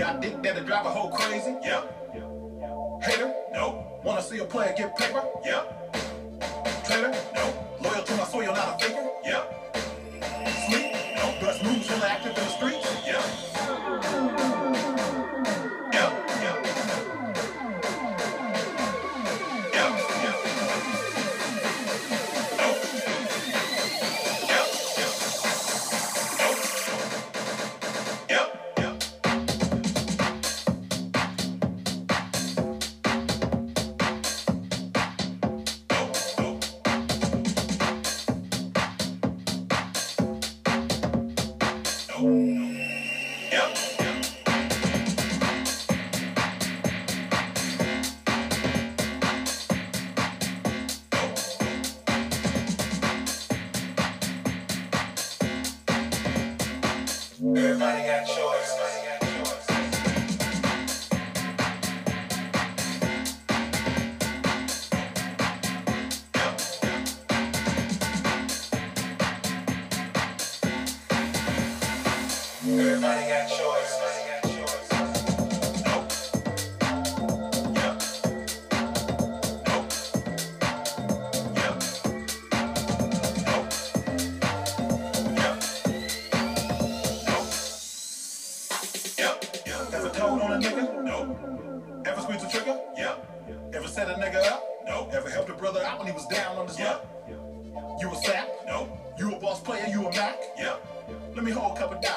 Got dick that'll drive a hoe crazy? Yeah. Hater? No. Wanna see a player get paper? Yeah. Traitor? No. Loyal to my soil, not a faker? Yeah. Sleep? No. Best moves when active in the streets?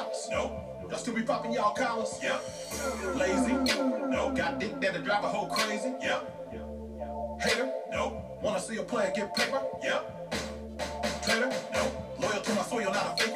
Dollars. No. Y'all still be popping y'all collars? Yeah. Lazy? No. Got dick that'll drive a hoe crazy? Yeah. Hater? No. Wanna see a player get paper? Yeah. Traitor? No. Loyal to my soil, not a faker?